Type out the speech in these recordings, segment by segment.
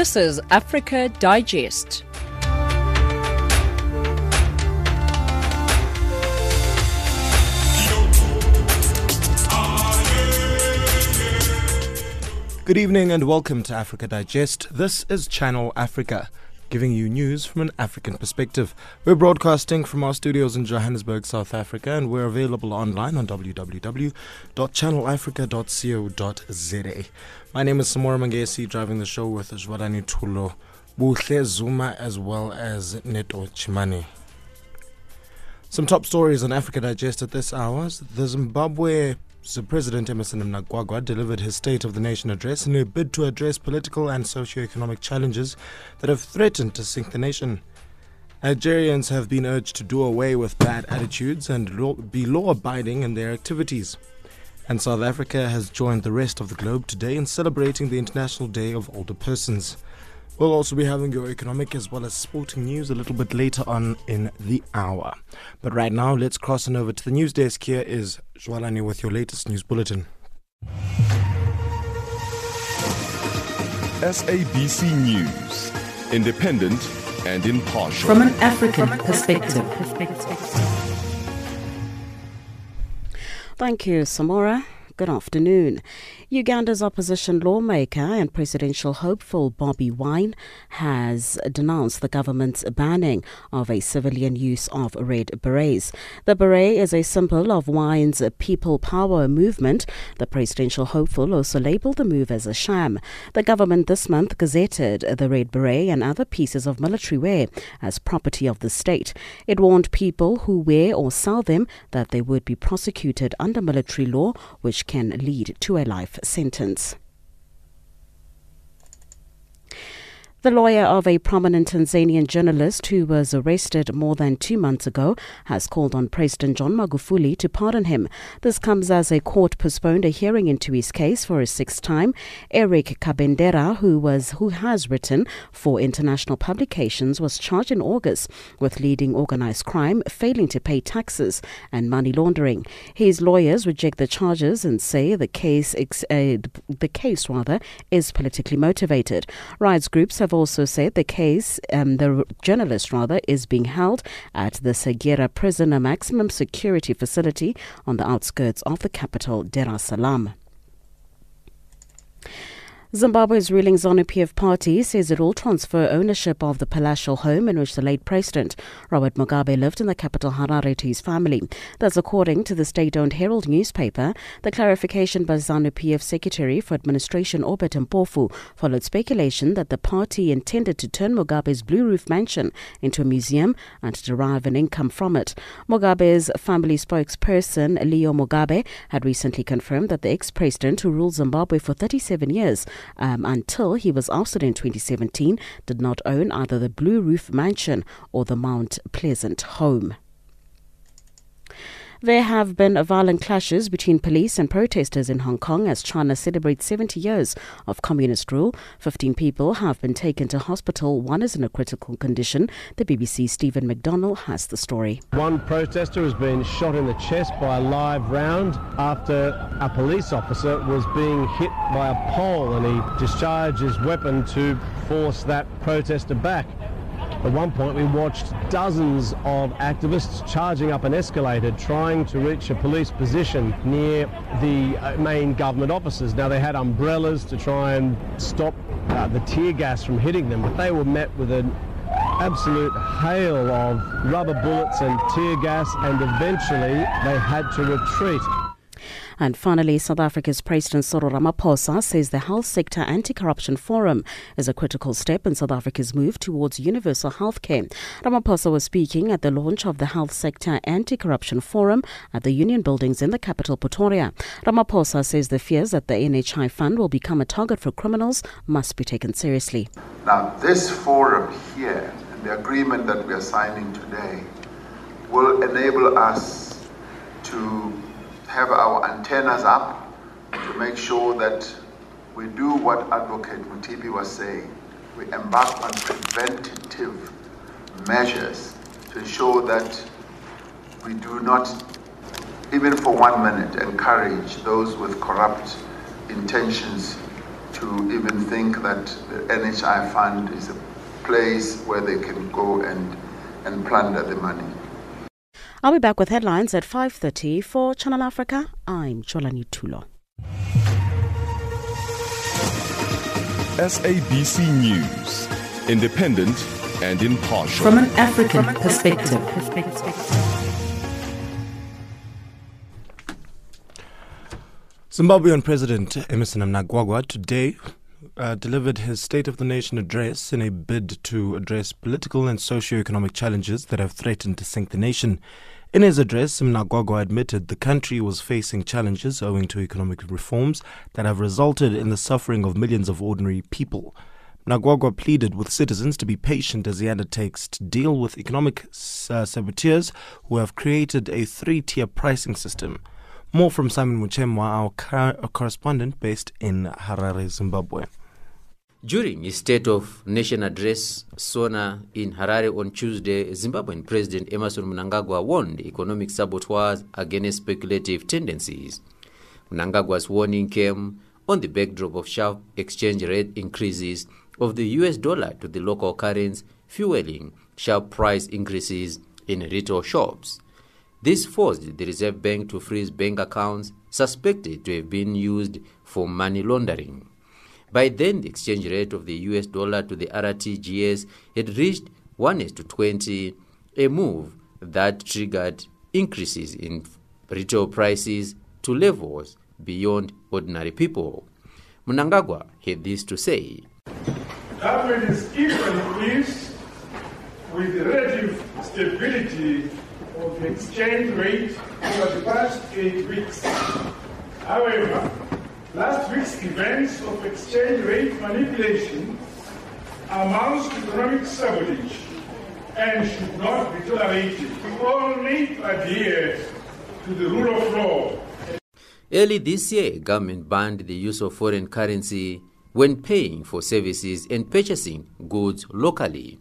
This is Africa Digest. Good evening and welcome to Africa Digest. This is Channel Africa, giving you news from an African perspective. We're broadcasting from our studios in Johannesburg, South Africa, and we're available online on www.channelafrica.co.za. My name is Samora Mangesi, driving the show with Jwadani Tulo, Buhle Zuma, as well as Neto Chimani. Some top stories on Africa Digest at this hour. The Zimbabwe so President Emmerson Mnangagwa delivered his State of the Nation address in a bid to address political and socio-economic challenges that have threatened to sink the nation. Nigerians have been urged to do away with bad attitudes and law, be law-abiding in their activities. And South Africa has joined the rest of the globe today in celebrating the International Day of Older Persons. We'll also be having your economic as well as sporting news a little bit later on in the hour. But right now, let's cross on over to the news desk. Here is Jwalani with your latest news bulletin. SABC News, independent and impartial. From an African perspective. Thank you, Samora. Good afternoon. Uganda's opposition lawmaker and presidential hopeful Bobby Wine has denounced the government's banning of a civilian use of red berets. The beret is a symbol of Wine's people power movement. The presidential hopeful also labeled the move as a sham. The government this month gazetted the red beret and other pieces of military wear as property of the state. It warned people who wear or sell them that they would be prosecuted under military law, which can lead to a life sentence. The lawyer of a prominent Tanzanian journalist who was arrested more than two months ago has called on President John Magufuli to pardon him. This comes as a court postponed a hearing into his case for a sixth time. Eric Kabendera, who was who has written for international publications, was charged in August with leading organized crime, failing to pay taxes, and money laundering. His lawyers reject the charges and say the case uh, the case rather is politically motivated. Rights groups have have also said the case, um, the journalist rather, is being held at the Segerea prison, a maximum security facility on the outskirts of the capital, Dar es Salaam. Zimbabwe's ruling ZANU-PF party says it will transfer ownership of the palatial home in which the late president Robert Mugabe lived in the capital Harare to his family. That's according to the state-owned Herald newspaper. The clarification by ZANU-PF Secretary for Administration Obert Mpofu followed speculation that the party intended to turn Mugabe's Blue Roof mansion into a museum and derive an income from it. Mugabe's family spokesperson Leo Mugabe had recently confirmed that the ex-president who ruled Zimbabwe for 37 years um, until he was ousted in 2017, did not own either the Blue Roof Mansion or the Mount Pleasant home. There have been violent clashes between police and protesters in Hong Kong as China celebrates 70 years of communist rule. 15 people have been taken to hospital. One is in a critical condition. The BBC's Stephen McDonnell has the story. One protester has been shot in the chest by a live round after a police officer was being hit by a pole and he discharged his weapon to force that protester back. At one point, we watched dozens of activists charging up an escalator trying to reach a police position near the uh, main government offices. Now, they had umbrellas to try and stop uh, the tear gas from hitting them, but they were met with an absolute hail of rubber bullets and tear gas, and eventually they had to retreat. And finally, South Africa's President Cyril Ramaphosa says the Health Sector Anti-Corruption Forum is a critical step in South Africa's move towards universal healthcare. Ramaphosa was speaking at the launch of the Health Sector Anti-Corruption Forum at the Union Buildings in the capital, Pretoria. Ramaphosa says the fears that the NHI fund will become a target for criminals must be taken seriously. Now, this forum here and the agreement that we are signing today will enable us to have our antennas up to make sure that we do what Advocate Mothibi was saying. We embark on preventative measures to ensure that we do not, even for one minute, encourage those with corrupt intentions to even think that the NHI fund is a place where they can go and, and plunder the money. I'll be back with headlines at 5.30 for Channel Africa. I'm Cholani Tulo. SABC News, independent and impartial. From an African perspective. Zimbabwean President Emmerson Mnangagwa today uh, delivered his State of the Nation address in a bid to address political and socio-economic challenges that have threatened to sink the nation. In his address, Mnangagwa admitted the country was facing challenges owing to economic reforms that have resulted in the suffering of millions of ordinary people. Mnangagwa pleaded with citizens to be patient as he undertakes to deal with economic uh, saboteurs who have created a three-tier pricing system. More from Simon Muchemwa, our, our correspondent based in Harare, Zimbabwe. During his State of Nation address, Sona in Harare on Tuesday, Zimbabwean President Emmerson Mnangagwa warned economic saboteurs against speculative tendencies. Mnangagwa's warning came on the backdrop of sharp exchange rate increases of the US dollar to the local currency, fueling sharp price increases in retail shops. This forced the Reserve Bank to freeze bank accounts suspected to have been used for money laundering. By then, the exchange rate of the US dollar to the RTGS had reached 1 to 20, a move that triggered increases in retail prices to levels beyond ordinary people. Mnangagwa had this to say. Government is equally pleased with the relative stability of the exchange rate over the past eight weeks. However, last week's events of exchange rate manipulation amounts to economic sabotage and should not be tolerated. We all need to adhere to the rule of law. Early this year, government banned the use of foreign currency when paying for services and purchasing goods locally.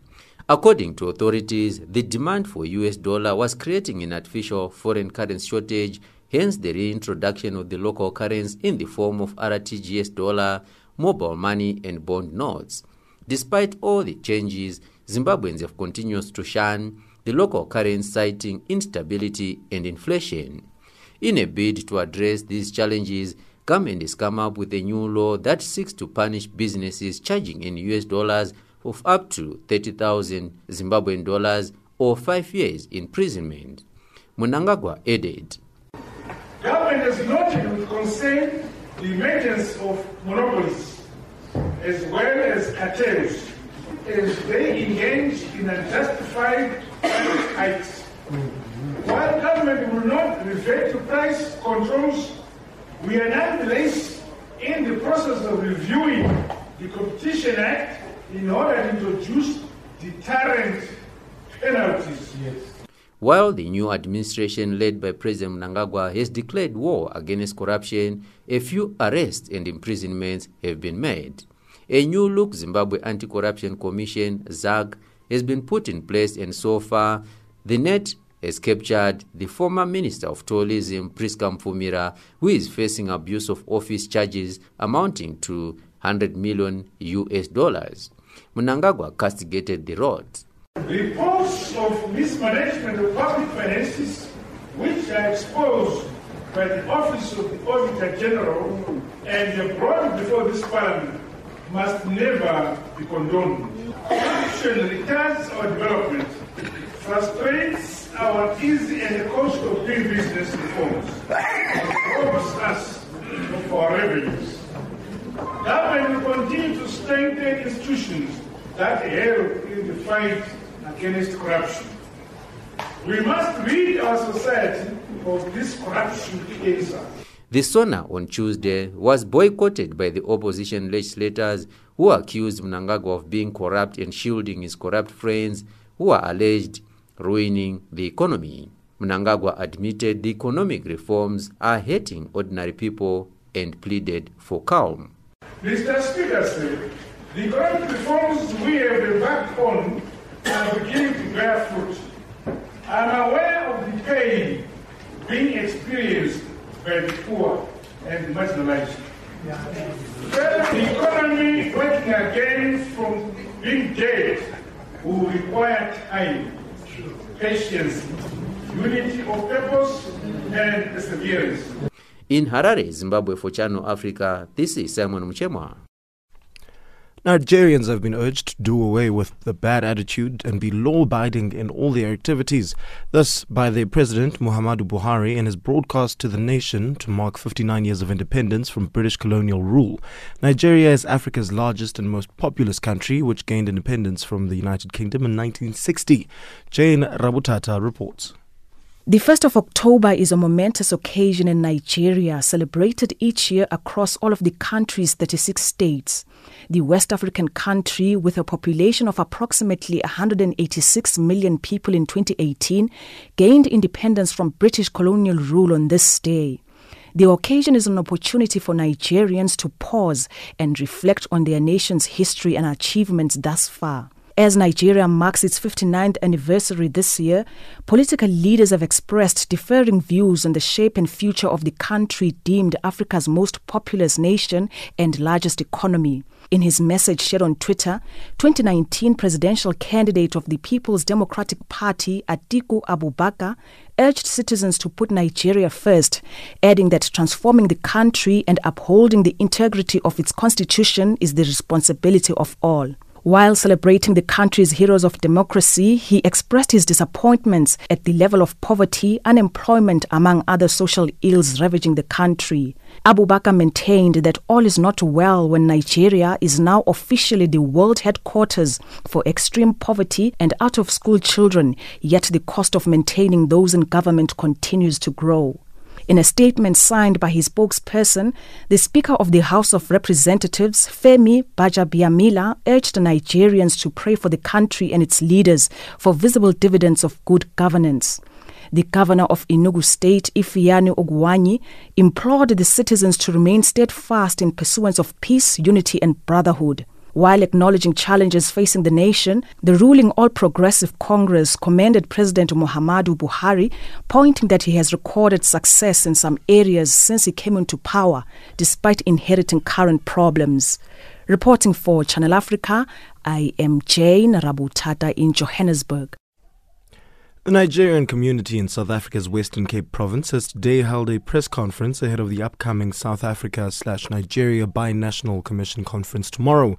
According to authorities, the demand for US dollar was creating an artificial foreign currency shortage, hence the reintroduction of the local currency in the form of RTGS dollar, mobile money, and bond notes. Despite all the changes, Zimbabweans have continued to shun the local currency, citing instability and inflation. In a bid to address these challenges, government has come up with a new law that seeks to punish businesses charging in US dollars of up to 30,000 Zimbabwean dollars or 5 years imprisonment. Mnangagwa added, Government has noted with concern the emergence of monopolies as well as cartels as they engage in unjustified price hikes. While government will not revert to price controls, we are nonetheless in the process of reviewing the Competition Act in order to introduce deterrent penalties. While the new administration led by President Mnangagwa has declared war against corruption, a few arrests and imprisonments have been made. A new look Zimbabwe Anti Corruption Commission, ZAG, has been put in place, and so far, the net has captured the former Minister of Tourism, Priska Mfumira, who is facing abuse of office charges amounting to 100 million US dollars. Mnangagwa castigated the rot. Reports of mismanagement of public finances, which are exposed by the Office of the Auditor General and brought before this Parliament, must never be condoned. Corruption retards our development, frustrates our easy and cost of doing business reforms, robs us of our revenues. Government will continue to strengthen institutions that help in the fight against corruption. We must rid our society of this corruption cancer. The SONA on Tuesday was boycotted by the opposition legislators who accused Mnangagwa of being corrupt and shielding his corrupt friends who are alleged ruining the economy. Mnangagwa admitted the economic reforms are hurting ordinary people and pleaded for calm. Mr. Speaker the economic reforms we have embarked on are beginning to bear fruit. I'm aware of the pain being experienced by the poor and marginalized. The economy working again from being dead will require time, patience, unity of purpose, and perseverance. In Harare, Zimbabwe for Channel Africa, this is Simon Muchemwa. Nigerians have been urged to do away with the bad attitude and be law abiding in all their activities. Thus, by their president, Muhammadu Buhari, in his broadcast to the nation to mark 59 years of independence from British colonial rule. Nigeria is Africa's largest and most populous country, which gained independence from the United Kingdom in 1960. Jane Rabutata reports. The 1st of October is a momentous occasion in Nigeria, celebrated each year across all of the country's 36 states. The West African country, with a population of approximately 186 million people in 2018, gained independence from British colonial rule on this day. The occasion is an opportunity for Nigerians to pause and reflect on their nation's history and achievements thus far. As Nigeria marks its 59th anniversary this year, political leaders have expressed differing views on the shape and future of the country deemed Africa's most populous nation and largest economy. In his message shared on Twitter, 2019 presidential candidate of the People's Democratic Party, Atiku Abubakar, urged citizens to put Nigeria first, adding that transforming the country and upholding the integrity of its constitution is the responsibility of all. While celebrating the country's heroes of democracy, he expressed his disappointments at the level of poverty, unemployment, among other social ills ravaging the country. Abubakar maintained that all is not well when Nigeria is now officially the world headquarters for extreme poverty and out of school children, yet the cost of maintaining those in government continues to grow. In a statement signed by his spokesperson, the Speaker of the House of Representatives, Femi Gbajabiamila, urged Nigerians to pray for the country and its leaders for visible dividends of good governance. The governor of Enugu State, Ifeanyi Ugwuanyi, implored the citizens to remain steadfast in pursuance of peace, unity, and brotherhood. While acknowledging challenges facing the nation, the ruling All Progressive Congress commended President Muhammadu Buhari, pointing that he has recorded success in some areas since he came into power, despite inheriting current problems. Reporting for Channel Africa, I am Jane Rabutata in Johannesburg. The Nigerian community in South Africa's Western Cape province has today held a press conference ahead of the upcoming South Africa slash Nigeria Binational Commission conference tomorrow.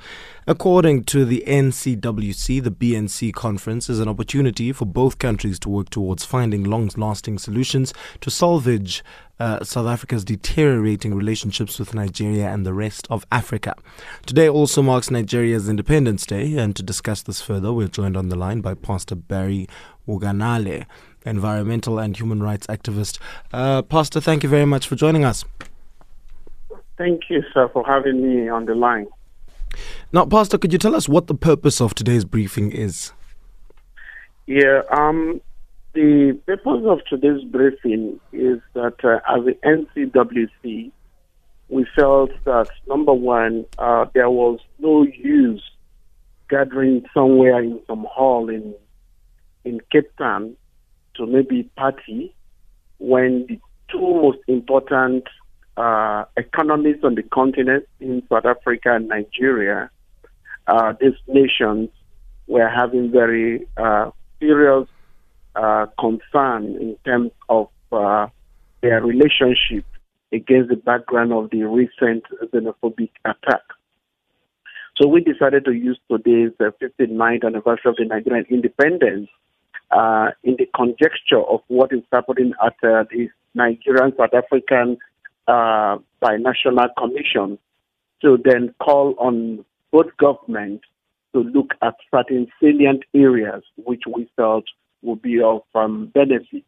According to the NCWC, the BNC conference is an opportunity for both countries to work towards finding long lasting solutions to salvage uh, South Africa's deteriorating relationships with Nigeria and the rest of Africa. Today also marks Nigeria's Independence Day, and to discuss this further, we're joined on the line by Pastor Barry Uganale, environmental and human rights activist. Uh, Pastor, thank you very much for joining us. Thank you, sir, for having me on the line. Now, Pastor, could you tell us what the purpose of today's briefing is? Yeah, um, the purpose of today's briefing is that uh, as the NCWC, we felt that number one, uh, there was no use gathering somewhere in some hall in in Cape Town to maybe party when the two most important uh, economies on the continent in South Africa and Nigeria, uh, these nations were having very uh, serious uh, concern in terms of uh, their relationship against the background of the recent xenophobic attack. So we decided to use today's 59th anniversary of the Nigerian independence uh, in the conjecture of what is happening at uh, the Nigerian South African uh, binational commission to then call on both governments to look at certain salient areas which we felt would be of um, benefit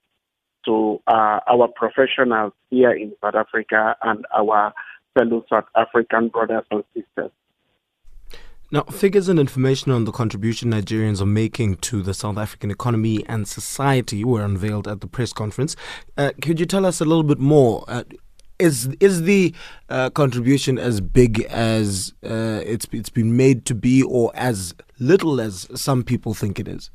to uh, our professionals here in South Africa and our fellow South African brothers and sisters. Now, figures and information on the contribution Nigerians are making to the South African economy and society were unveiled at the press conference. Uh, could you tell us a little bit more? Uh, is is the uh, contribution as big as uh, it's it's been made to be, or as little as some people think it is?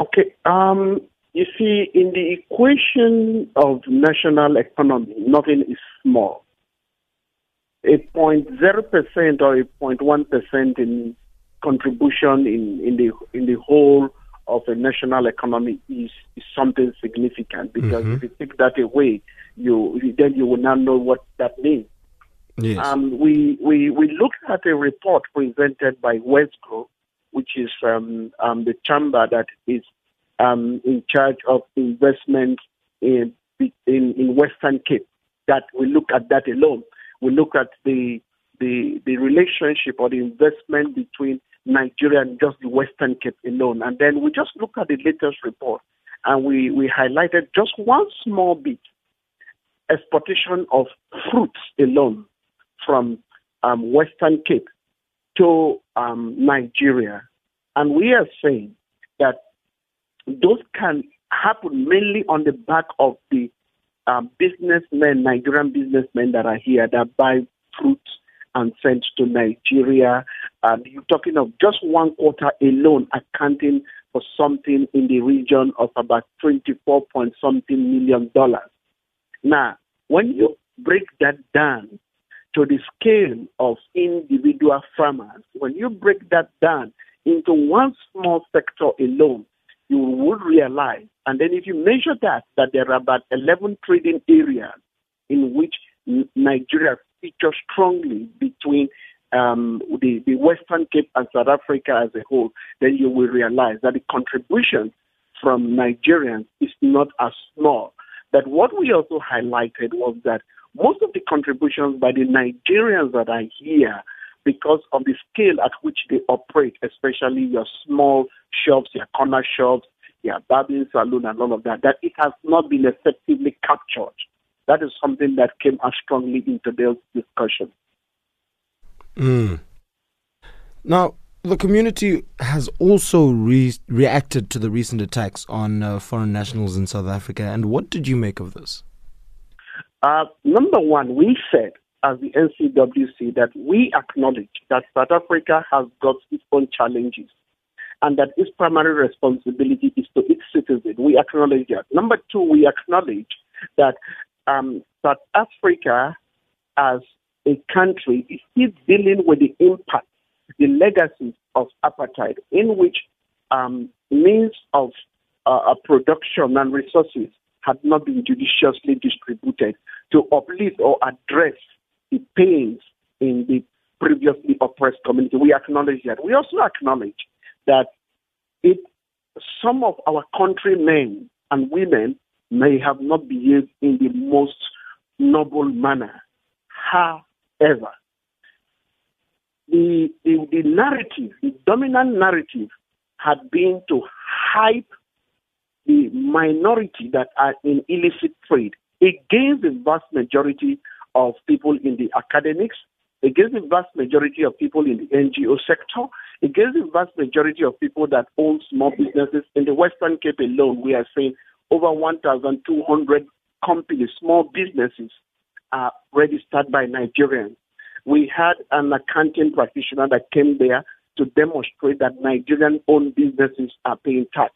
Okay. Um, you see, in the equation of national economy, nothing is small. A 0.0% or a 0.1% in contribution in, in the in the whole of a national economy is, is something significant because Mhm. if you take that away, you then you will not know what that means. Yes. Um, we, we, we looked at a report presented by Wesgro, which is um, um, the chamber that is um, in charge of investment in, in, in Western Cape. That we look at that alone. We look at the, the, the relationship or the investment between Nigeria and just the Western Cape alone. And then we just look at the latest report and we, we highlighted just one small bit exportation of fruits alone from um, Western Cape to um, Nigeria. And we are saying that those can happen mainly on the back of the um, businessmen, Nigerian businessmen that are here that buy fruits and send to Nigeria. And you're talking of just one quarter alone accounting for something in the region of about 24 point something million dollars. Now, when you break that down to the scale of individual farmers, when you break that down into one small sector alone, you would realize, and then if you measure that, that there are about 11 trading areas in which Nigeria features strongly between um, the, the Western Cape and South Africa as a whole, then you will realize that the contribution from Nigerians is not as small. But what we also highlighted was that most of the contributions by the Nigerians that are here, because of the scale at which they operate, especially your small shops, your corner shops, your barbing saloon, and all of that, that it has not been effectively captured. That is something that came as strongly into today's discussion. Mm. Now, the community has also re- reacted to the recent attacks on uh, foreign nationals in South Africa. And what did you make of this? Uh, number one, we said as the NCWC that we acknowledge that South Africa has got its own challenges and that its primary responsibility is to its citizens. We acknowledge that. Number two, we acknowledge that um, South Africa as a country is still dealing with the impact, the legacies of apartheid, in which um, means of uh, production and resources had not been judiciously distributed to uplift or address the pains in the previously oppressed community. We acknowledge that. We also acknowledge that it, some of our countrymen and women may have not behaved in the most noble manner. However, the, the, the narrative, the dominant narrative, had been to hype the minority that are in illicit trade against the vast majority of people in the academics, against the vast majority of people in the NGO sector, against the vast majority of people that own small businesses. In the Western Cape alone, we are saying over 1,200 companies, small businesses, are registered by Nigerians. We had an accounting practitioner that came there to demonstrate that Nigerian owned businesses are paying tax.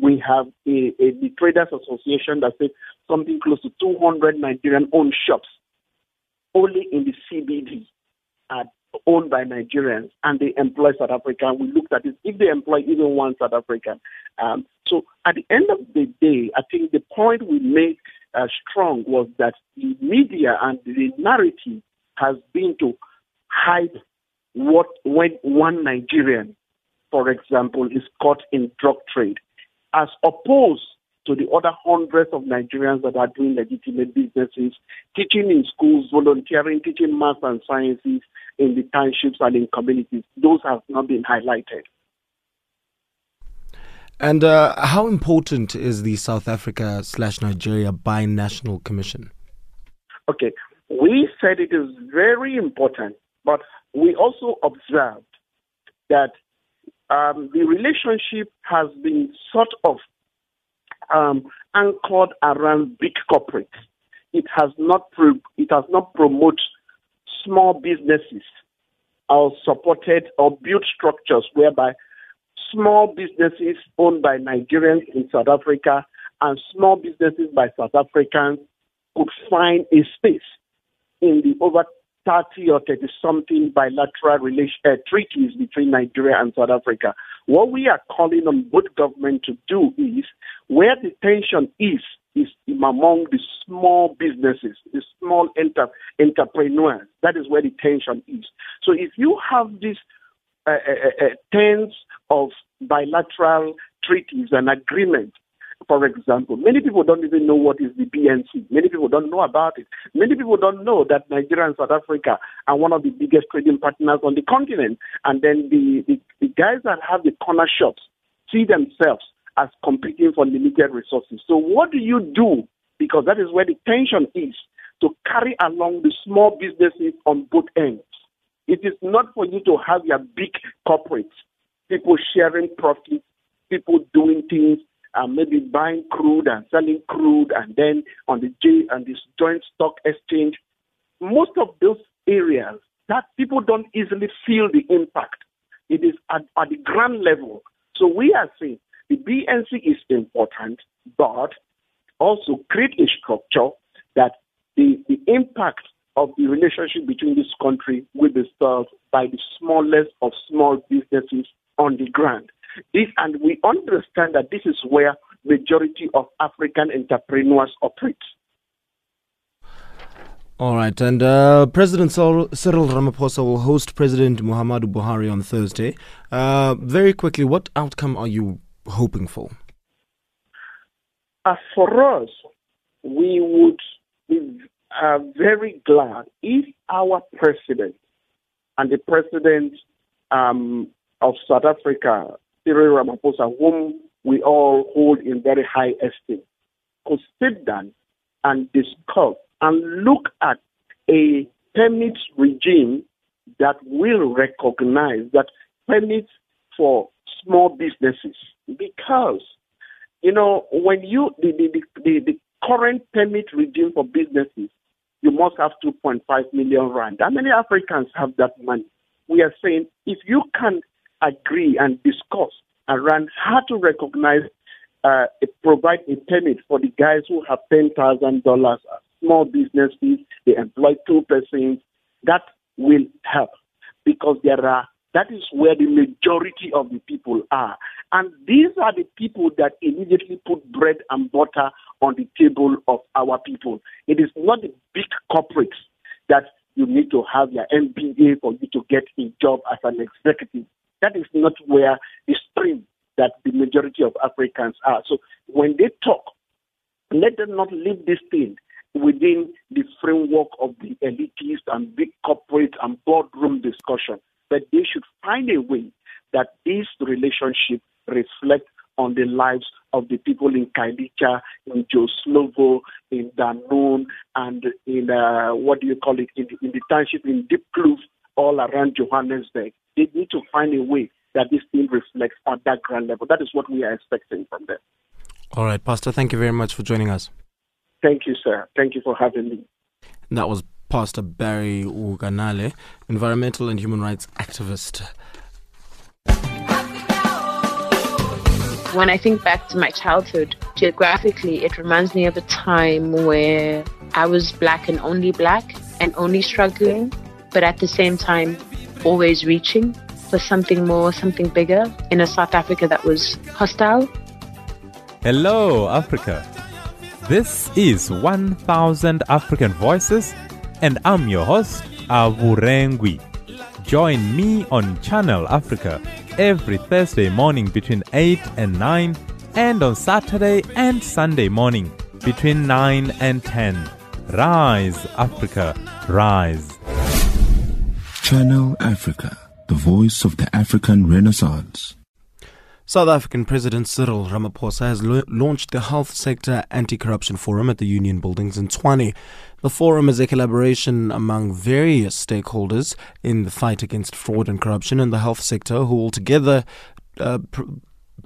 We have a, a the Traders Association that says something close to 200 Nigerian owned shops only in the CBD are owned by Nigerians and they employ South African. We looked at it if they employ even one South African. Um, so at the end of the day, I think the point we made uh, strong was that the media and the narrative has been to hide what when one Nigerian, for example, is caught in drug trade, as opposed to the other hundreds of Nigerians that are doing legitimate businesses, teaching in schools, volunteering, teaching math and sciences in the townships and in communities. Those have not been highlighted. And uh, how important is the South Africa slash Nigeria binational commission? Okay, we said it is very important, but we also observed that um, the relationship has been sort of um, anchored around big corporates. It has not pro- it has not promoted small businesses or supported or built structures whereby small businesses owned by Nigerians in South Africa and small businesses by South Africans could find a space in the over 30 or 30 something bilateral relation, uh, treaties between Nigeria and South Africa. What we are calling on both governments to do is where the tension is, is among the small businesses, the small enter, entrepreneurs. That is where the tension is. So if you have these uh, uh, uh, tens of bilateral treaties and agreements for example. Many people don't even know what is the BNC. Many people don't know about it. Many people don't know that Nigeria and South Africa are one of the biggest trading partners on the continent. And then the, the, the guys that have the corner shops see themselves as competing for limited resources. So what do you do? Because that is where the tension is to carry along the small businesses on both ends. It is not for you to have your big corporates, people sharing profits, people doing things uh, maybe buying crude and selling crude, and then on the J and this joint stock exchange. Most of those areas that people don't easily feel the impact. It is at, at the ground level. So we are saying the BNC is important, but also create a structure that the, the impact of the relationship between this country will be felt by the smallest of small businesses on the ground. This, and we understand that this is where majority of African entrepreneurs operate. All right, and uh, President Cyril Ramaphosa will host President Muhammadu Buhari on Thursday. Uh, very quickly, what outcome are you hoping for? As for us, we would be uh, very glad if our president and the president um, of South Africa, Cyril Ramaphosa, whom we all hold in very high esteem, could sit down and discuss and look at a permit regime that will recognize that permits for small businesses. Because you know when you the the, the, the current permit regime for businesses you must have 2.5 million rand. How many africans have that money? We are saying if you can agree and discuss around how to recognize, uh, provide a permit for the guys who have $10,000 small business businesses, they employ two persons. That will help because there are that is where the majority of the people are. And these are the people that immediately put bread and butter on the table of our people. It is not the big corporates that you need to have your MBA for you to get a job as an executive. That is not where the stream that the majority of Africans are. So when they talk, let them not leave this thing within the framework of the elitist and big corporate and boardroom discussion, but they should find a way that this relationship reflects on the lives of the people in Khayelitsha, in Joe Slovo, in Dunoon, and in uh, what do you call it, in the, in the township in Diepkloof, all around Johannesburg. They need to find a way that this thing reflects at that ground level. That is what we are expecting from them. All right, Pastor, thank you very much for joining us. Thank you, sir. Thank you for having me. That was Pastor Barry Uganale, environmental and human rights activist. When I think back to my childhood, geographically, it reminds me of a time where I was black and only black and only struggling, but at the same time, always reaching for something more, something bigger in a South Africa that was hostile. Hello, Africa. This is 1000 African Voices, and I'm your host, Avurengwi. Join me on Channel Africa every Thursday morning between 8 and 9, and on Saturday and Sunday morning between 9 and 10. Rise, Africa, rise. Channel Africa the voice of the African Renaissance. South African President Cyril Ramaphosa has lo- launched the Health Sector Anti Corruption Forum at the Union Buildings in Tshwane. The forum is a collaboration among various stakeholders in the fight against fraud and corruption in the health sector who will together uh, pr-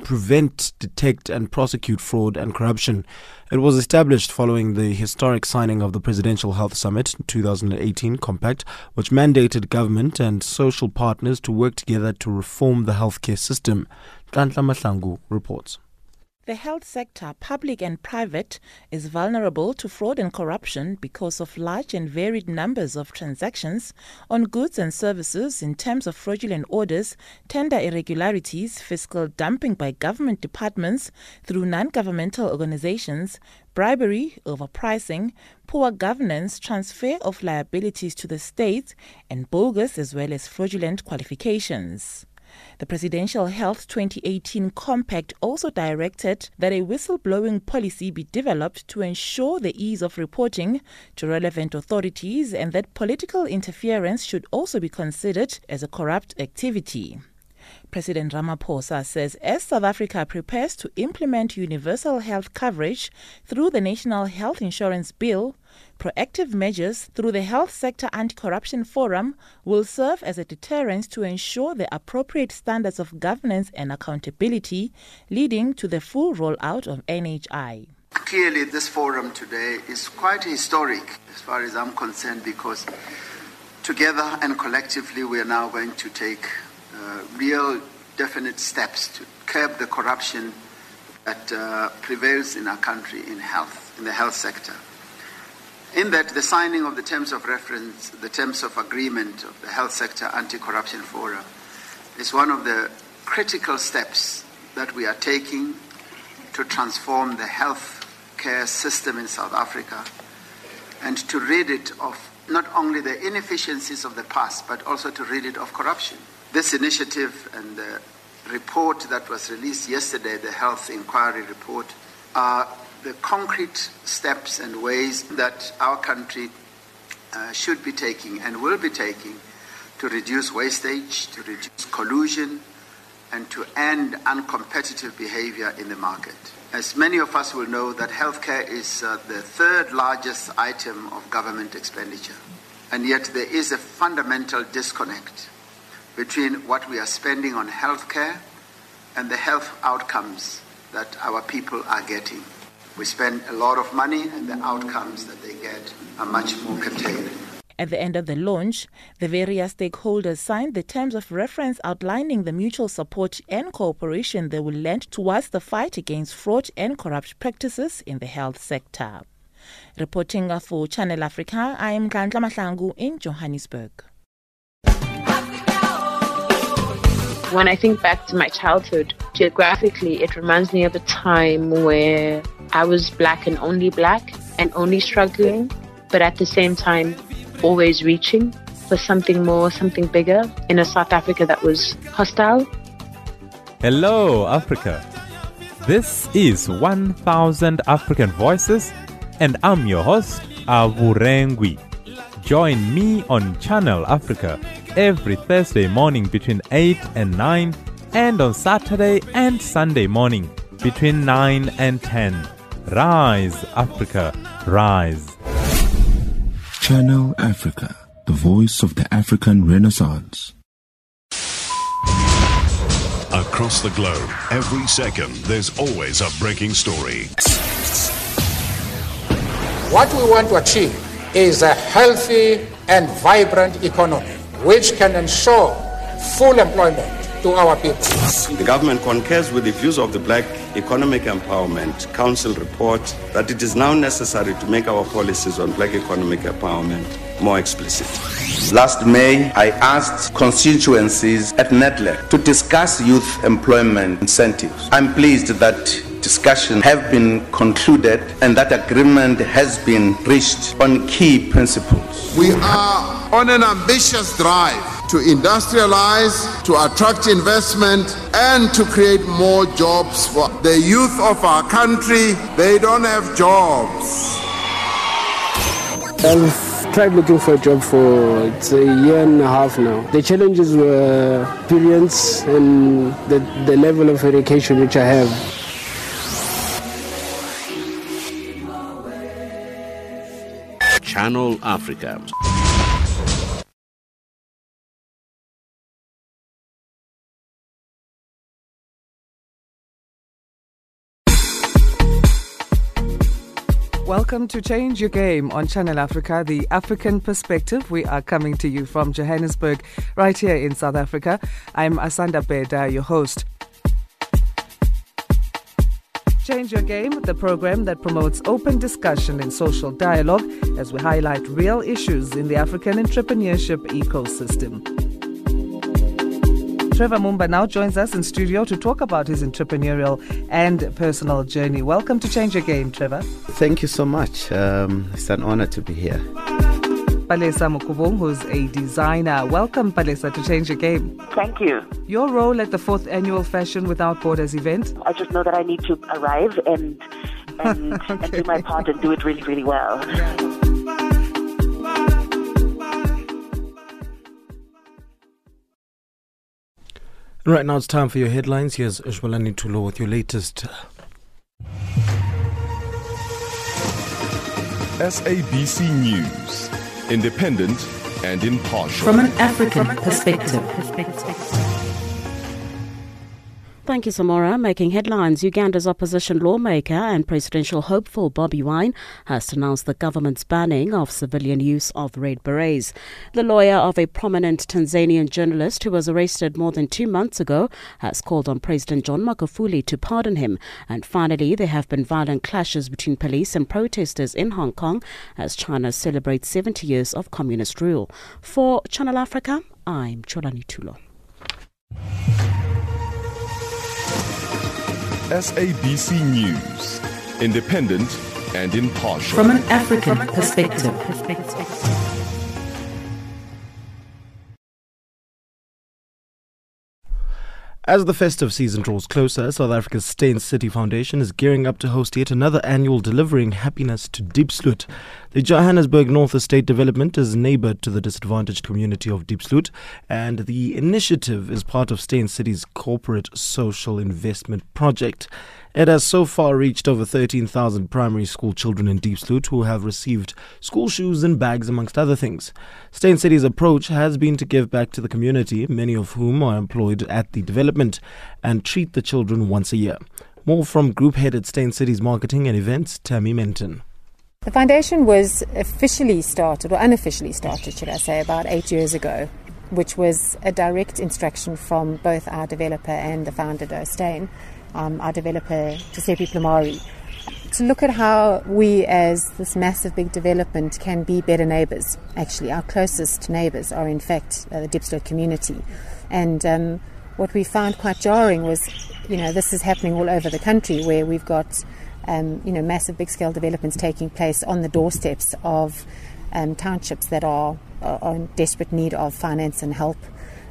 prevent, detect, and prosecute fraud and corruption. It was established following the historic signing of the Presidential Health Summit 2018 Compact, which mandated government and social partners to work together to reform the healthcare system. Mahlangu reports. The health sector, public and private, is vulnerable to fraud and corruption because of large and varied numbers of transactions on goods and services in terms of fraudulent orders, tender irregularities, fiscal dumping by government departments through non governmental organizations, bribery, overpricing, poor governance, transfer of liabilities to the state, and bogus as well as fraudulent qualifications. The Presidential Health 2018 Compact also directed that a whistleblowing policy be developed to ensure the ease of reporting to relevant authorities and that political interference should also be considered as a corrupt activity. President Ramaphosa says as South Africa prepares to implement universal health coverage through the National Health Insurance Bill, Proactive measures through the Health Sector Anti Corruption Forum will serve as a deterrent to ensure the appropriate standards of governance and accountability, leading to the full rollout of NHI. Clearly, this forum today is quite historic as far as I'm concerned because together and collectively we are now going to take uh, real definite steps to curb the corruption that uh, prevails in our country in health, in the health sector in that the signing of the terms of reference, the terms of agreement of the Health Sector Anti-Corruption Forum is one of the critical steps that we are taking to transform the health care system in South Africa and to rid it of not only the inefficiencies of the past, but also to rid it of corruption. This initiative and the report that was released yesterday, the Health Inquiry Report, are the concrete steps and ways that our country uh, should be taking and will be taking to reduce wastage, to reduce collusion, and to end uncompetitive behavior in the market. As many of us will know, that healthcare is uh, the third largest item of government expenditure. And yet there is a fundamental disconnect between what we are spending on healthcare and the health outcomes that our people are getting. We spend a lot of money, and the outcomes that they get are much more contained. At the end of the launch, the various stakeholders signed the terms of reference outlining the mutual support and cooperation they will lend towards the fight against fraud and corrupt practices in the health sector. Reporting for Channel Africa, I am Kantla Mahlangu in Johannesburg. When I think back to my childhood, geographically, it reminds me of a time where I was black and only black and only struggling, but at the same time, always reaching for something more, something bigger in a South Africa that was hostile. Hello, Africa. This is 1000 African Voices, and I'm your host, Avurengwi. Join me on Channel Africa every Thursday morning between 8 and 9, and on Saturday and Sunday morning between 9 and 10. Rise, Africa, rise. Channel Africa, the voice of the African Renaissance. Across the globe, every second, there's always a breaking story. What we want to achieve is a healthy and vibrant economy which can ensure full employment to our people. The government concurs with the views of the Black Economic Empowerment Council report that it is now necessary to make our policies on black economic empowerment more explicit. Last May, I asked constituencies at NEDLAC to discuss youth employment incentives. I'm pleased that discussions have been concluded and that agreement has been reached on key principles. We are on an ambitious drive to industrialize, to attract investment, and to create more jobs for the youth of our country. They don't have jobs. I've tried looking for a job for it's a year and a half now. The challenges were experience and the, the level of education which I have. Channel Africa. Welcome to Change Your Game on Channel Africa, the African perspective. We are coming to you from Johannesburg, right here in South Africa. I'm Asanda Beda, your host. Change Your Game, the program that promotes open discussion and social dialogue as we highlight real issues in the African entrepreneurship ecosystem. Trevor Mumba now joins us in studio to talk about his entrepreneurial and personal journey. Welcome to Change Your Game, Trevor. Thank you so much. Um, it's an honor to be here. Palesa Mukubong, who's a designer. Welcome, Palesa, to Change Your Game. Thank you. Your role at the fourth annual Fashion Without Borders event? I just know that I need to arrive and and, okay. and do my part and do it really, really well. Right now it's time for your headlines. Here's Ujwalani Tulo with your latest. SABC News, independent and impartial. From an African perspective. Thank you, Samora. Making headlines, Uganda's opposition lawmaker and presidential hopeful Bobby Wine has denounced the government's banning of civilian use of red berets. The lawyer of a prominent Tanzanian journalist who was arrested more than two months ago has called on President John Magufuli to pardon him. And finally, there have been violent clashes between police and protesters in Hong Kong as China celebrates 70 years of communist rule. For Channel Africa, I'm Cholani Tulo. SABC News, independent and impartial. From an African perspective. As the festive season draws closer, South Africa's Steyn City Foundation is gearing up to host yet another annual Delivering Happiness to Diepsloot. The Johannesburg North Estate development is neighbor to the disadvantaged community of Diepsloot, and the initiative is part of Steyn City's corporate social investment project. It has so far reached over 13,000 primary school children in Diepsloot who have received school shoes and bags, amongst other things. Steyn City's approach has been to give back to the community, many of whom are employed at the development, and treat the children once a year. More from group head at Steyn City's marketing and events, Tammy Menton. The foundation was officially started, or unofficially started, should I say, about eight years ago, which was a direct instruction from both our developer and the founder, Douw Steyn, um, our developer, Giuseppe Plumari, to look at how we, as this massive big development, can be better neighbours. Actually, our closest neighbours are, in fact, uh, the Diepsloot community. And um, what we found quite jarring was, you know, this is happening all over the country where we've got, um, you know, massive big scale developments taking place on the doorsteps of um, townships that are, are in desperate need of finance and help.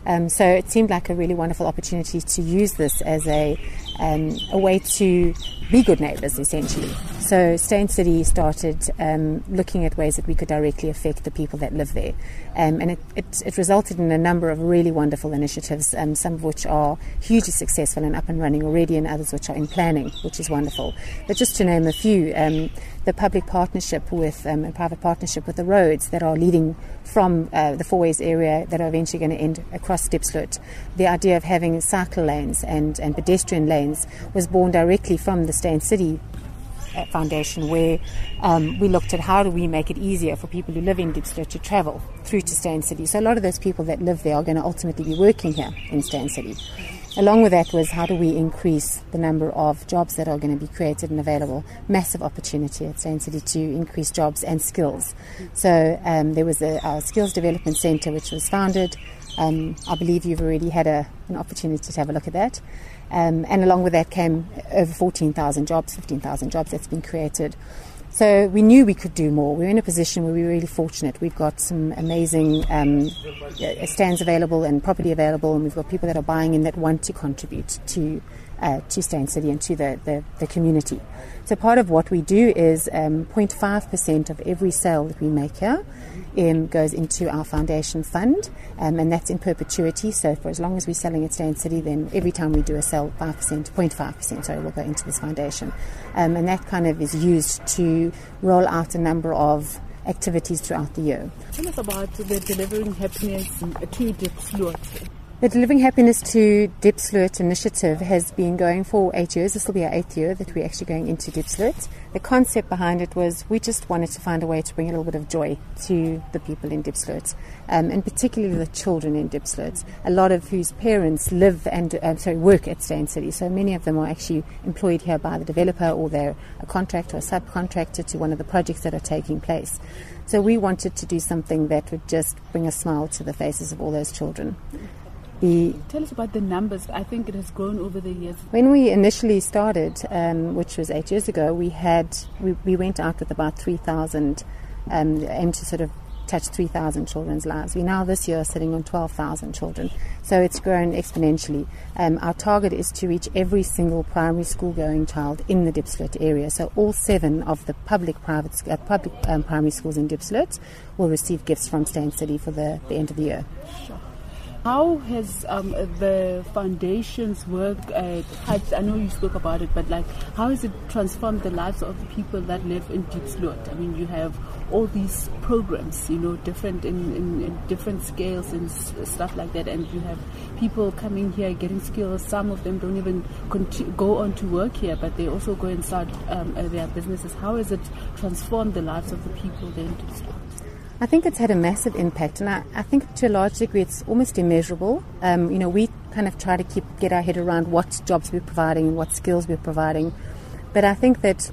Um, so it seemed like a really wonderful opportunity to use this as a um, a way to be good neighbours, essentially. So Steyn City started um, looking at ways that we could directly affect the people that live there. Um, and it, it, it, resulted in a number of really wonderful initiatives, um, some of which are hugely successful and up and running already, and others which are in planning, which is wonderful. But just to name a few, um, the public partnership with um, a private partnership with the roads that are leading from uh, the Fourways area that are eventually going to end across Diepsloot. The idea of having cycle lanes and, and pedestrian lanes was born directly from the Steyn City Foundation, where um, we looked at how do we make it easier for people who live in Diepsloot to travel through to Steyn City. So a lot of those people that live there are going to ultimately be working here in Steyn City. Along with that was how do we increase the number of jobs that are going to be created and available. Massive opportunity at Steyn City to increase jobs and skills. So um, there was a, a, skills development centre which was founded. Um, I believe you've already had a, an opportunity to have a look at that. Um, and along with that came over 14,000 jobs, 15,000 jobs that's been created. So we knew we could do more. We're in a position where we're really fortunate. We've got some amazing um, stands available and property available, and we've got people that are buying in that want to contribute to uh, to Steyn City and to the, the, the, community. So part of what we do is um, 0.5% of every sale that we make here um, goes into our foundation fund, um, and that's in perpetuity. So for as long as we're selling at Steyn City, then every time we do a sale, 5%, 0.5%, sorry, will go into this foundation. Um, and that kind of is used to roll out a number of activities throughout the year. Tell us about the delivering happiness to Diepsloot. The Delivering Happiness to Diepsloot initiative has been going for eight years. This will be our eighth year that we're actually going into Diepsloot. The concept behind it was we just wanted to find a way to bring a little bit of joy to the people in Diepsloot, um, and particularly the children in Diepsloot, a lot of whose parents live and uh, sorry work at Steyn City. So many of them are actually employed here by the developer or they're a contractor or a subcontractor to one of the projects that are taking place. So we wanted to do something that would just bring a smile to the faces of all those children. The Tell us about the numbers. I think it has grown over the years. When we initially started, um, which was eight years ago, we had we, we went out with about three thousand, um, aimed to sort of touch three thousand children's lives. We now this year are sitting on twelve thousand children, so it's grown exponentially. Um, our target is to reach every single primary school going child in the Diepsloot area. So all seven of the public private uh, public um, primary schools in Diepsloot will receive gifts from Steyn City for the, the end of the year. How has um, the foundation's work uh, had, I know you spoke about it, but like how has it transformed the lives of the people that live in Diepsloot? I mean, you have all these programs, you know, different in, in, in different scales and s- stuff like that, and you have people coming here getting skills. Some of them don't even conti- go on to work here, but they also go and start um, their businesses. How has it transformed the lives of the people there in? I think it's had a massive impact, and I, I think to a large degree it's almost immeasurable. Um, you know, we kind of try to keep get our head around what jobs we're providing and what skills we're providing, but I think that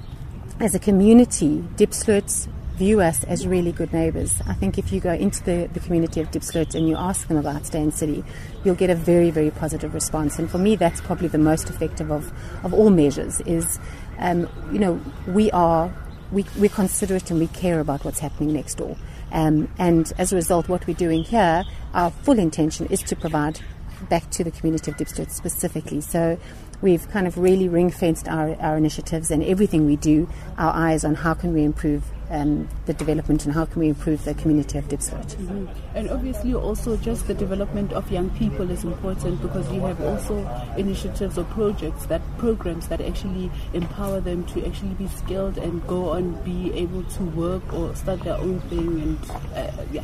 as a community, Diepsloot view us as really good neighbours. I think if you go into the, the community of Diepsloot and you ask them about Steyn City, you'll get a very, very positive response. And for me, that's probably the most effective of, of all measures is, um, you know, we are, we, we're considerate and we care about what's happening next door. Um, and as a result, what we're doing here, our full intention is to provide back to the community of Diepsloot specifically. So we've kind of really ring fenced our, our initiatives and everything we do, our eyes on how can we improve um, the development and how can we improve the community of Diepsloot. Mhm. And obviously, also just the development of young people is important because you have also initiatives or projects that programs that actually empower them to actually be skilled and go on be able to work or start their own thing and uh, yeah.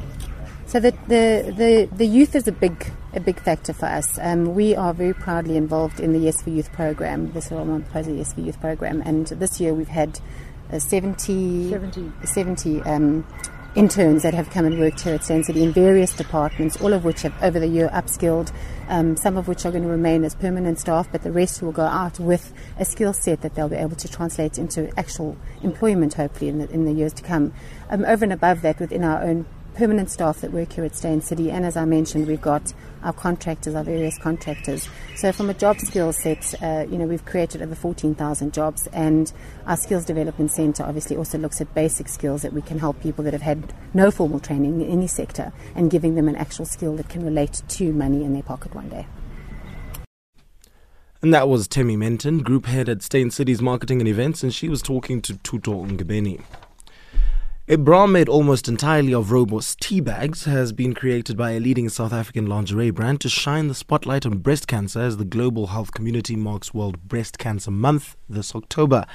So the, the, the, the youth is a big a big factor for us. Um, we are very proudly involved in the Yes for Youth program, the Cyril Ramaphosa Yes for Youth program, and this year we've had uh, 70, 70. 70 um, interns that have come and worked here at Steyn City in various departments, all of which have over the year upskilled, um, some of which are going to remain as permanent staff, but the rest will go out with a skill set that they'll be able to translate into actual employment, hopefully, in the, in the years to come. Um, over and above that, within our own permanent staff that work here at Steyn City, and as I mentioned, we've got our contractors, our various contractors. So from a job skill set, uh, you know, we've created over 14,000 jobs, and our skills development centre obviously also looks at basic skills that we can help people that have had no formal training in any sector, and giving them an actual skill that can relate to money in their pocket one day. And that was Temi Menton, group head at Steyn City's marketing and events, and she was talking to Tuto Ngabeni. A bra made almost entirely of Rooibos tea bags has been created by a leading South African lingerie brand to shine the spotlight on breast cancer as the global health community marks World Breast CANSA Month this October.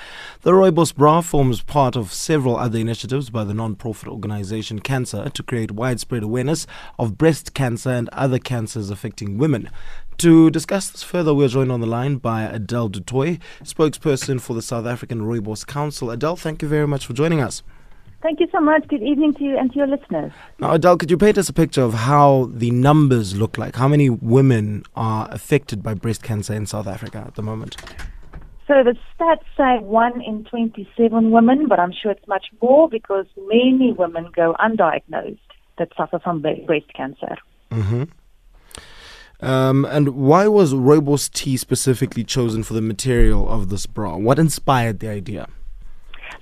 The Rooibos bra forms part of several other initiatives by the non-profit organization Cancer to create widespread awareness of breast cancer and other cancers affecting women. To discuss this further, we're joined on the line by Adele Du Toit, spokesperson for the South African Rooibos Council. Adele, thank you very much for joining us. Thank you so much. Good evening to you and to your listeners. Now, Adele, could you paint us a picture of how the numbers look like? How many women are affected by breast cancer in South Africa at the moment? So the stats say 1 in 27 women, but I'm sure it's much more because many women go undiagnosed that suffer from breast cancer. Mm-hmm. Um, and why was Rooibos tea specifically chosen for the material of this bra? What inspired the idea?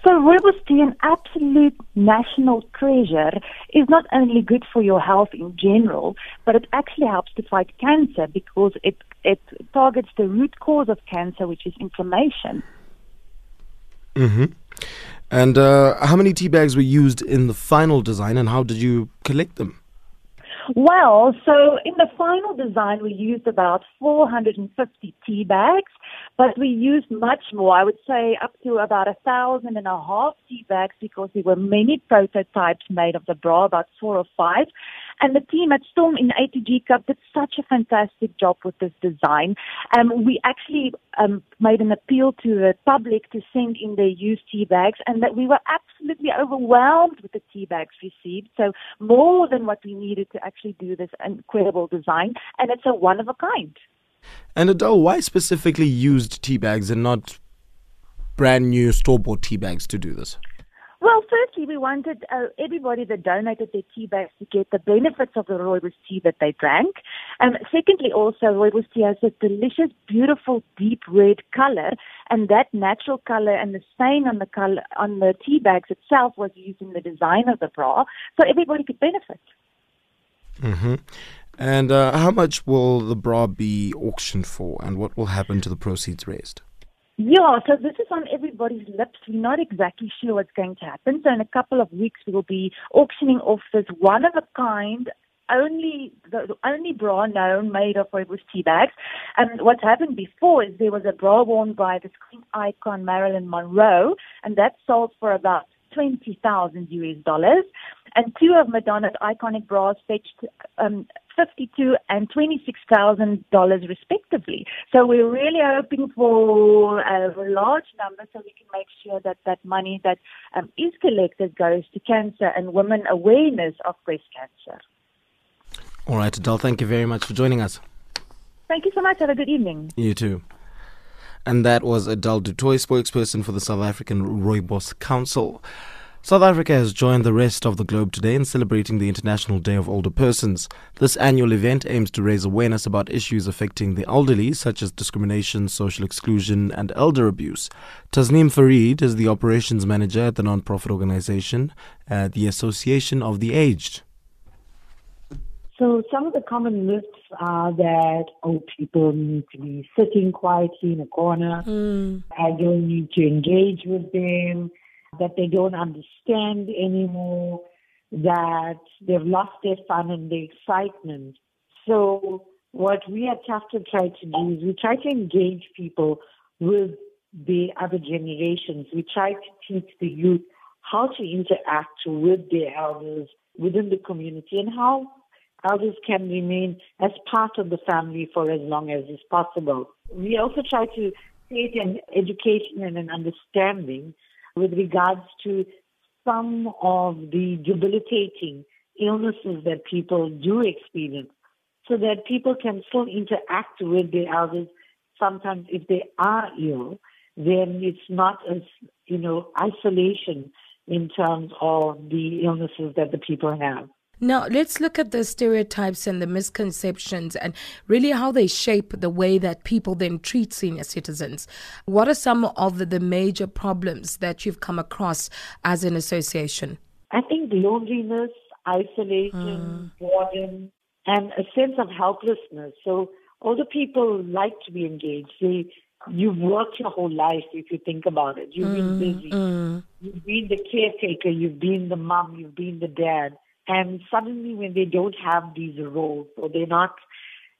So rooibos tea, an absolute national treasure, is not only good for your health in general, but it actually helps to fight cancer because it, it targets the root cause of cancer, which is inflammation. Mm-hmm. And uh, how many tea bags were used in the final design, and how did you collect them? Well, so in the final design, we used about 450 tea bags, but we used much more. I would say up to about a thousand and a half tea bags because there were many prototypes made of the bra, about four or five. And the team at Storm in ATG Cup did such a fantastic job with this design. Um, we actually um, made an appeal to the public to send in their used tea bags, and that we were absolutely overwhelmed with the tea bags received. So more than what we needed to actually do this incredible design, and it's a one of a kind. And Adele, why specifically used tea bags and not brand new store bought tea bags to do this? Well, firstly, we wanted uh, everybody that donated their tea bags to get the benefits of the rooibos tea that they drank. Um, secondly, also, rooibos tea has a delicious, beautiful, deep red color, and that natural color and the stain on the color on the tea bags itself was used in the design of the bra, so everybody could benefit. Mm-hmm. And uh, how much will the bra be auctioned for, and what will happen to the proceeds raised? Yeah, so this is on everybody's lips. We're not exactly sure what's going to happen. So in a couple of weeks, we will be auctioning off this one of a kind only the, the only bra known made of rooibos tea bags. And what's happened before is there was a bra worn by the screen icon Marilyn Monroe, and that sold for about twenty thousand US dollars. And two of Madonna's iconic bras fetched um, fifty-two and twenty-six thousand dollars respectively. So we're really hoping for a large number so we can make sure that that money that um, is collected goes to cancer and women awareness of breast cancer. All right, Adele, thank you very much for joining us. Thank you so much. Have a good evening. You too. And that was Adele Du Toit, spokesperson for the South African Rooibos Council. South Africa has joined the rest of the globe today in celebrating the International Day of Older Persons. This annual event aims to raise awareness about issues affecting the elderly, such as discrimination, social exclusion, and elder abuse. Tasneem Farid is the operations manager at the non-profit organization, uh, the Association of the Aged. So some of the common myths are that old people need to be sitting quietly in a corner. Mm. I don't need to engage with them that they don't understand anymore, that they've lost their fun and their excitement. So what we at TAFTA try to do is we try to engage people with the other generations. We try to teach the youth how to interact with their elders within the community and how elders can remain as part of the family for as long as is possible. We also try to create an education and an understanding with regards to some of the debilitating illnesses that people do experience so that people can still interact with their elders. Sometimes if they are ill, then it's not as, you know, isolation in terms of the illnesses that the people have. Now, let's look at the stereotypes and the misconceptions and really how they shape the way that people then treat senior citizens. What are some of the major problems that you've come across as an association? I think loneliness, isolation, Mm. boredom, and a sense of helplessness. So older people like to be engaged. They, you've worked your whole life if you think about it. You've been Mm, busy. mm. You've been the caretaker, you've been the mom, you've been the dad. And suddenly when they don't have these roles or they're not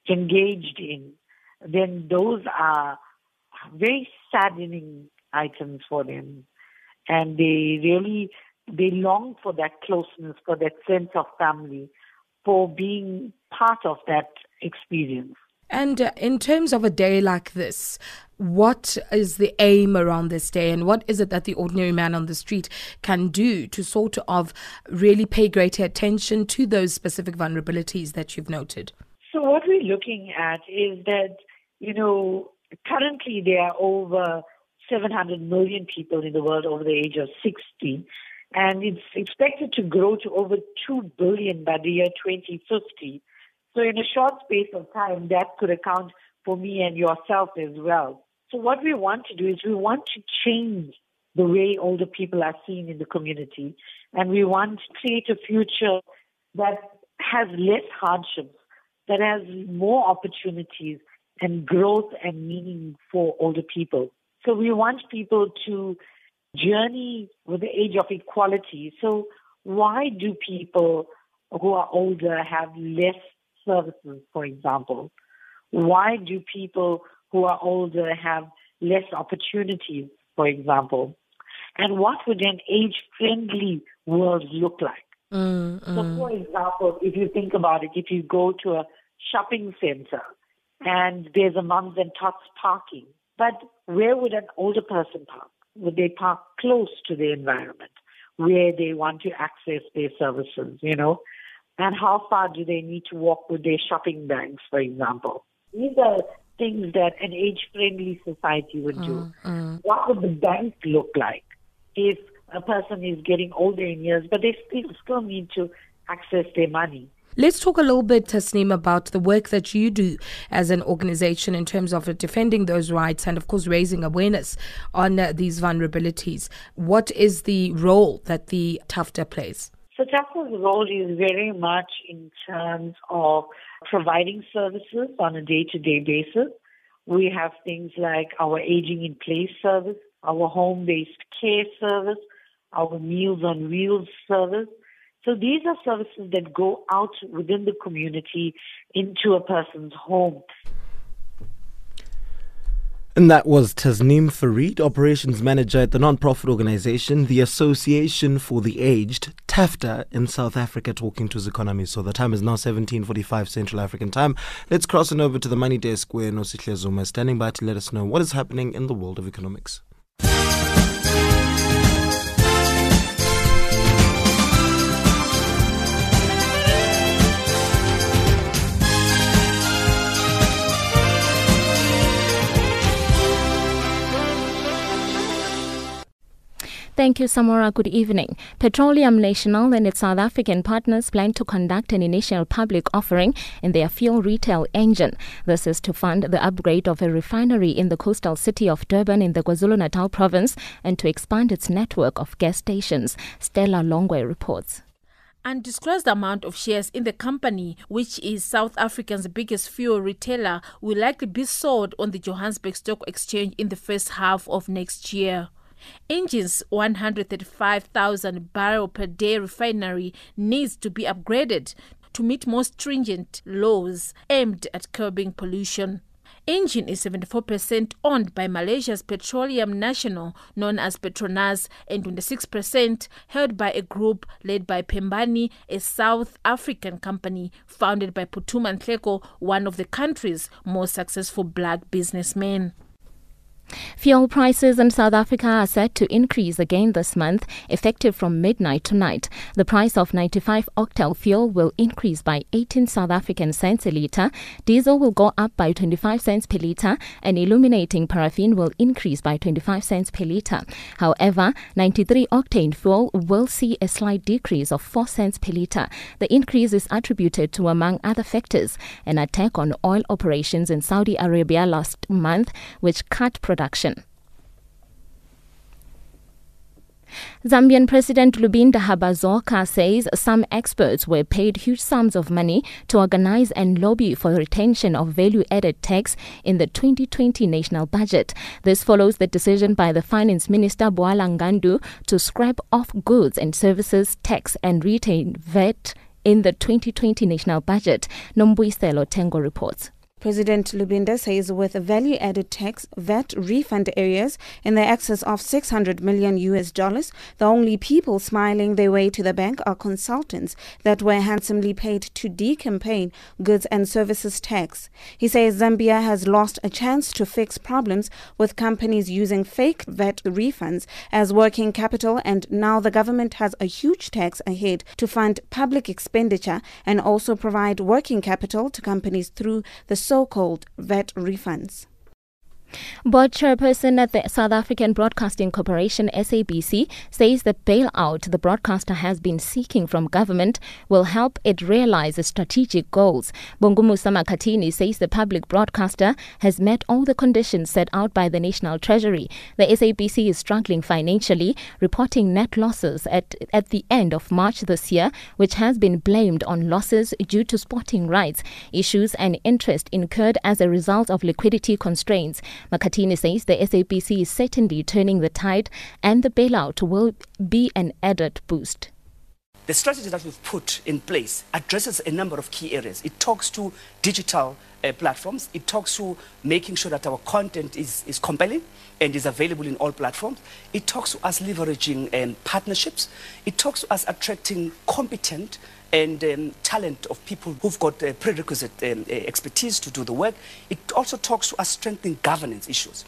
engaged in, then those are very saddening items for them. And they really, they long for that closeness, for that sense of family, for being part of that experience. And uh, in terms of a day like this, what is the aim around this day, and what is it that the ordinary man on the street can do to sort of really pay greater attention to those specific vulnerabilities that you've noted? So what we're looking at is that, you know, currently there are over 700 million people in the world over the age of 60, and it's expected to grow to over 2 billion by the year 2050. So in a short space of time, that could account for me and yourself as well. So what we want to do is we want to change the way older people are seen in the community, and we want to create a future that has less hardships, that has more opportunities and growth and meaning for older people. So we want people to journey with the age of equality. So why do people who are older have less services, for example? Why do people who are older have less opportunities, for example? And what would an age friendly world look like? Mm, So, mm. for example, if you think about it, if you go to a shopping center and there's a mums and tots parking, but where would an older person park? Would they park close to the environment where they want to access their services, you know? And how far do they need to walk with their shopping bags, for example? These are things that an age-friendly society would do. What would the bank look like if a person is getting older in years, but they still, still need to access their money? Let's talk a little bit, Tasneem, about the work that you do as an organization in terms of defending those rights and, of course, raising awareness on uh, these vulnerabilities. What is the role that the TAFTA plays? So TAFTA's role is very much in terms of providing services on a day-to-day basis. We have things like our aging in place service, our home-based care service, our Meals on Wheels service. So these are services that go out within the community into a person's home. And that was Tasneem Farid, Operations Manager at the non-profit organization, the Association for the Aged, TAFTA, in South Africa, talking to Economy. So the time is now 17.45 Central African time. Let's cross on over to the Money Desk where Nosihle Zuma is standing by to let us know what is happening in the world of economics. Thank you, Samora. Good evening. Petroleum National and its South African partners plan to conduct an initial public offering in their fuel retail Engen. This is to fund the upgrade of a refinery in the coastal city of Durban in the KwaZulu-Natal province and to expand its network of gas stations. Stella Longway reports. Undisclosed amount of shares in the company, which is South Africa's biggest fuel retailer, will likely be sold on the Johannesburg Stock Exchange in the first half of next year. Engen's 135,000 barrel per day refinery needs to be upgraded to meet more stringent laws aimed at curbing pollution. Engen is 74% owned by Malaysia's Petroleum National, known as Petronas, and 26% held by a group led by Pembani, a South African company founded by Nhleko, one of the country's most successful black businessmen. Fuel prices in South Africa are set to increase again this month, effective from midnight tonight. The price of 95 octane fuel will increase by 18 South African cents a litre. Diesel will go up by 25 cents per litre, and illuminating paraffin will increase by 25 cents per litre. However, 93 octane fuel will see a slight decrease of 4 cents per litre. The increase is attributed to, among other factors, an attack on oil operations in Saudi Arabia last month, which cut production. Zambian President Lubinda Habazoka says some experts were paid huge sums of money to organize and lobby for retention of value added tax in the 2020 national budget. This follows the decision by the Finance Minister Bwalya Ng'andu to scrap off goods and services tax and retain VAT in the 2020 national budget. Nombuiselo Tengo reports. President Lubinda says with value added tax VAT refund areas in the excess of 600 million US dollars, the only people smiling their way to the bank are consultants that were handsomely paid to decampaign goods and services tax. He says Zambia has lost a chance to fix problems with companies using fake VAT refunds as working capital, and now the government has a huge tax ahead to fund public expenditure and also provide working capital to companies through the so called VAT refunds. Board chairperson at the South African Broadcasting Corporation SABC says the bailout the broadcaster has been seeking from government will help it realize its strategic goals. Bongumusa Makatini says the public broadcaster has met all the conditions set out by the National Treasury. The SABC is struggling financially, reporting net losses at, at the end of March this year, which has been blamed on losses due to sporting rights issues and interest incurred as a result of liquidity constraints. Makatini says the SABC is certainly turning the tide and the bailout will be an added boost. The strategy that we've put in place addresses a number of key areas. It talks to digital uh, platforms. It talks to making sure that our content is, is compelling and is available in all platforms. It talks to us leveraging um, partnerships. It talks to us attracting competent and um, talent of people who've got uh, prerequisite um, uh, expertise to do the work. It also talks to us strengthening governance issues.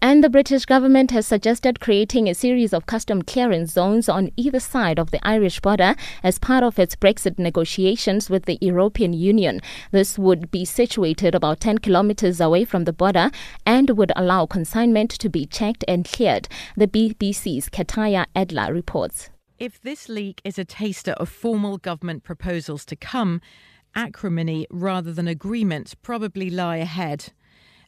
And the British government has suggested creating a series of custom clearance zones on either side of the Irish border as part of its Brexit negotiations with the European Union. This would be situated about 10 kilometers away from the border and would allow consignment to be checked and cleared. The BBC's Katya Adler reports. If this leak is a taster of formal government proposals to come, acrimony rather than agreement probably lie ahead.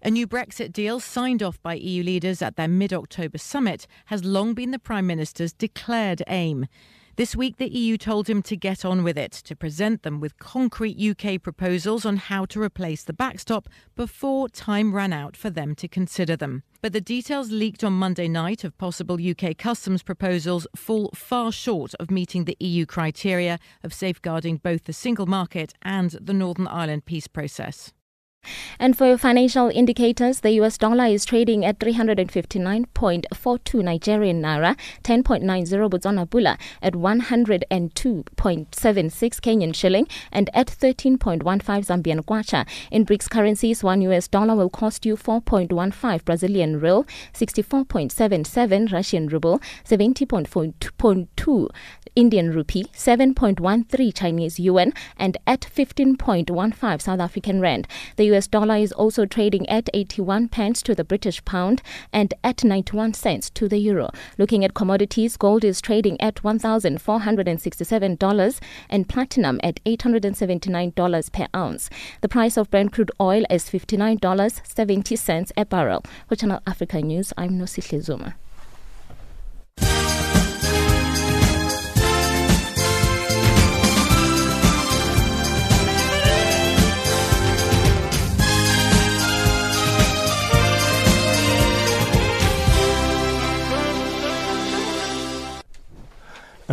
A new Brexit deal signed off by EU leaders at their mid October summit has long been the Prime Minister's declared aim. This week, the EU told him to get on with it, to present them with concrete UK proposals on how to replace the backstop before time ran out for them to consider them. But the details leaked on Monday night of possible UK customs proposals fall far short of meeting the EU criteria of safeguarding both the single market and the Northern Ireland peace process. And for financial indicators, the US dollar is trading at 359.42 Nigerian naira, 10.90 Botswana pula, at 102.76 Kenyan shilling, and at 13.15 Zambian kwacha. In BRICS currencies, one US dollar will cost you 4.15 Brazilian real, 64.77 Russian ruble, 70.42 Indian rupee, 7.13 Chinese yuan, and at 15.15 South African rand. The US dollar is also trading at 81 pence to the British pound and at 91 cents to the euro. Looking at commodities, gold is trading at $1,467 and platinum at $879 per ounce. The price of Brent crude oil is $59.70 a barrel. For Channel Africa News, I'm Nosihle Zuma.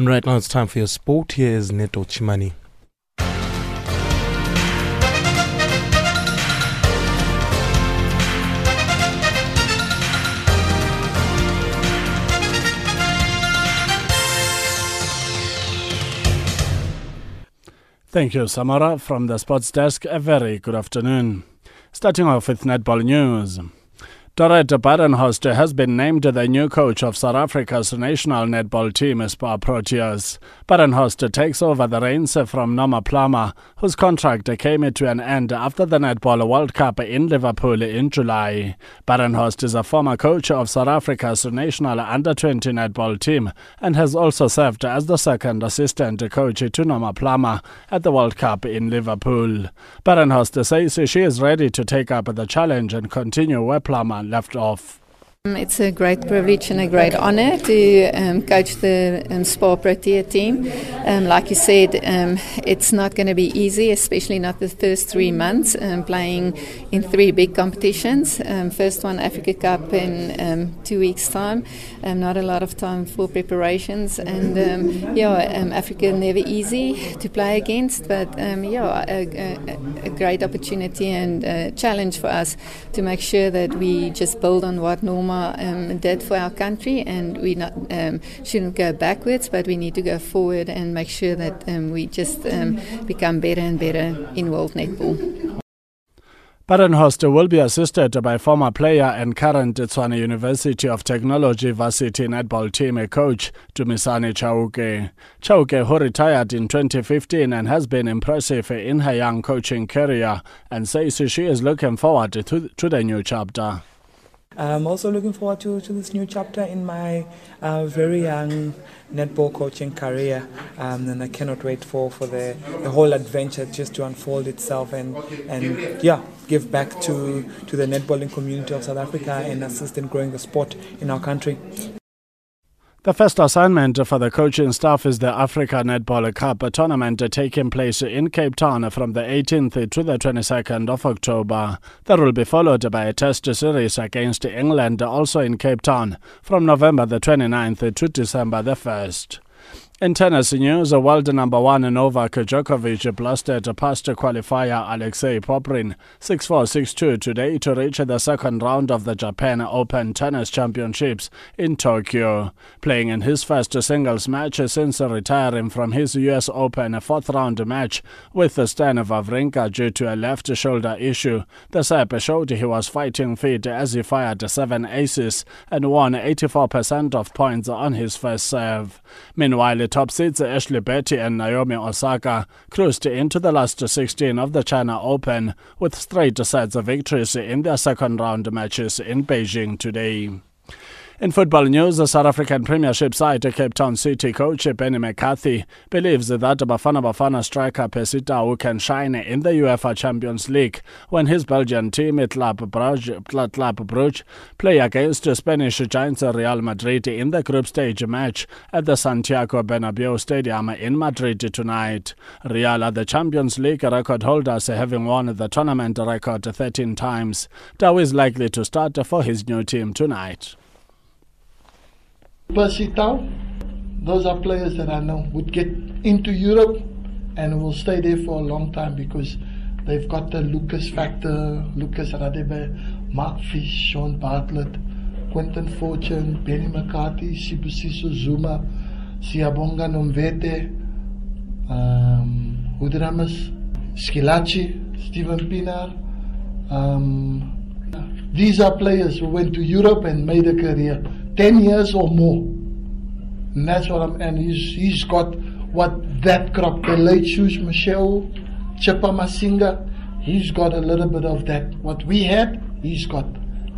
And right now it's time for your sport. Here is Neto Chimani. Thank you, Samora. From the sports desk, a very good afternoon. Starting off with netball news. Dorette Badenhorst has been named the new coach of South Africa's national netball team, Spar Proteas. Badenhorst takes over the reins from Norma Plummer, whose contract came to an end after the Netball World Cup in Liverpool in July. Badenhorst is a former coach of South Africa's national under-20 netball team and has also served as the second assistant coach to Norma Plummer at the World Cup in Liverpool. Badenhorst says she is ready to take up the challenge and continue where Plummer left off. Um, it's a great privilege and a great honor to um, coach the um, Spar Protea team. Um, like you said, um, it's not going to be easy, especially not the first three months, um, playing in three big competitions. first one, Africa Cup, in two weeks' time. not a lot of time for preparations. And yeah, Africa never easy to play against, but yeah, a, a, a, great opportunity and challenge for us to make sure that we just build on what Norma um, did for our country, and we not um, shouldn't go backwards, but we need to go forward and make sure that um, we just um, become better and better in world netball. Badenhorst will be assisted by former player and current Tshwane University of Technology varsity netball team coach Dumisani Chauke. Chauke, who retired in 2015 and has been impressive in her young coaching career, and says she is looking forward to, to the new chapter. I'm also looking forward to, to this new chapter in my uh, very young netball coaching career, um, and I cannot wait for, for the, the whole adventure just to unfold itself and, and yeah, give back to, to the netballing community of South Africa and assist in growing the sport in our country. The first assignment for the coaching staff is the Africa Netball Cup, tournament taking place in Cape Town from the 18th to the 22nd of October. That will be followed by a test series against England, also in Cape Town, from November the 29th to December the 1st. In tennis news, world number one Novak Djokovic blasted past qualifier Alexei Popyrin 6-4, 6-2 today to reach the second round of the Japan Open Tennis Championships in Tokyo. Playing in his first singles match since retiring from his US Open fourth round match with Stan Wawrinka due to a left shoulder issue, the Serb showed he was fighting fit as he fired seven aces and won 84% of points on his first serve. Meanwhile, top seeds Ashleigh Barty and Naomi Osaka cruised into the last 16 of the China Open with straight sets of victories in their second round matches in Beijing today. In football news, the South African Premiership side Cape Town City coach Benny McCarthy believes that Bafana Bafana striker Percy Tau can shine in the UEFA Champions League when his Belgian team Club Brugge, play against Spanish giants Real Madrid in the group stage match at the Santiago Bernabeu Stadium in Madrid tonight. Real are the Champions League record holders having won the tournament record 13 times. Tau is likely to start for his new team tonight. Percy Tau, those are players that I know would get into Europe and will stay there for a long time because they've got the Lucas factor, Lucas Radebe, Mark Fish, Shaun Bartlett, Quinton Fortune, Benny McCarthy, Sibusiso Zuma, Siyabonga Nomvete, um, Hudramas, Schillaci, Steven Pienaar. Um, these are players who went to Europe and made a career. 10 years or more. And that's what I'm, and he's, he's got what that crop, the late shoes, Michelle, Chippa Masinga, he's got a little bit of that. What we had, he's got.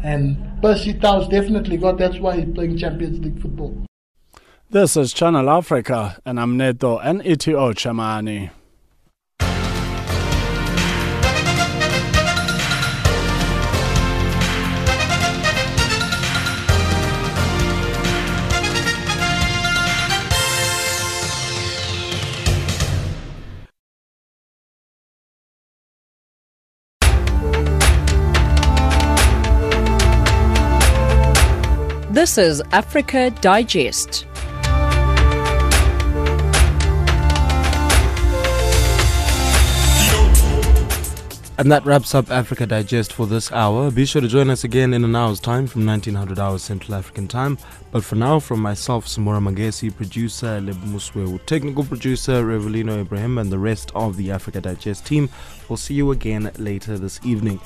And Percy Tau's definitely got, that's why he's playing Champions League football. This is Channel Africa, and I'm Neto NETO Chamani. This is Africa Digest. And that wraps up Africa Digest for this hour. Be sure to join us again in an hour's time from 1900 hours Central African time. But for now, from myself, Samora Magesi, producer Leb Muswewu, technical producer Revelino Ibrahim, and the rest of the Africa Digest team, we'll see you again later this evening.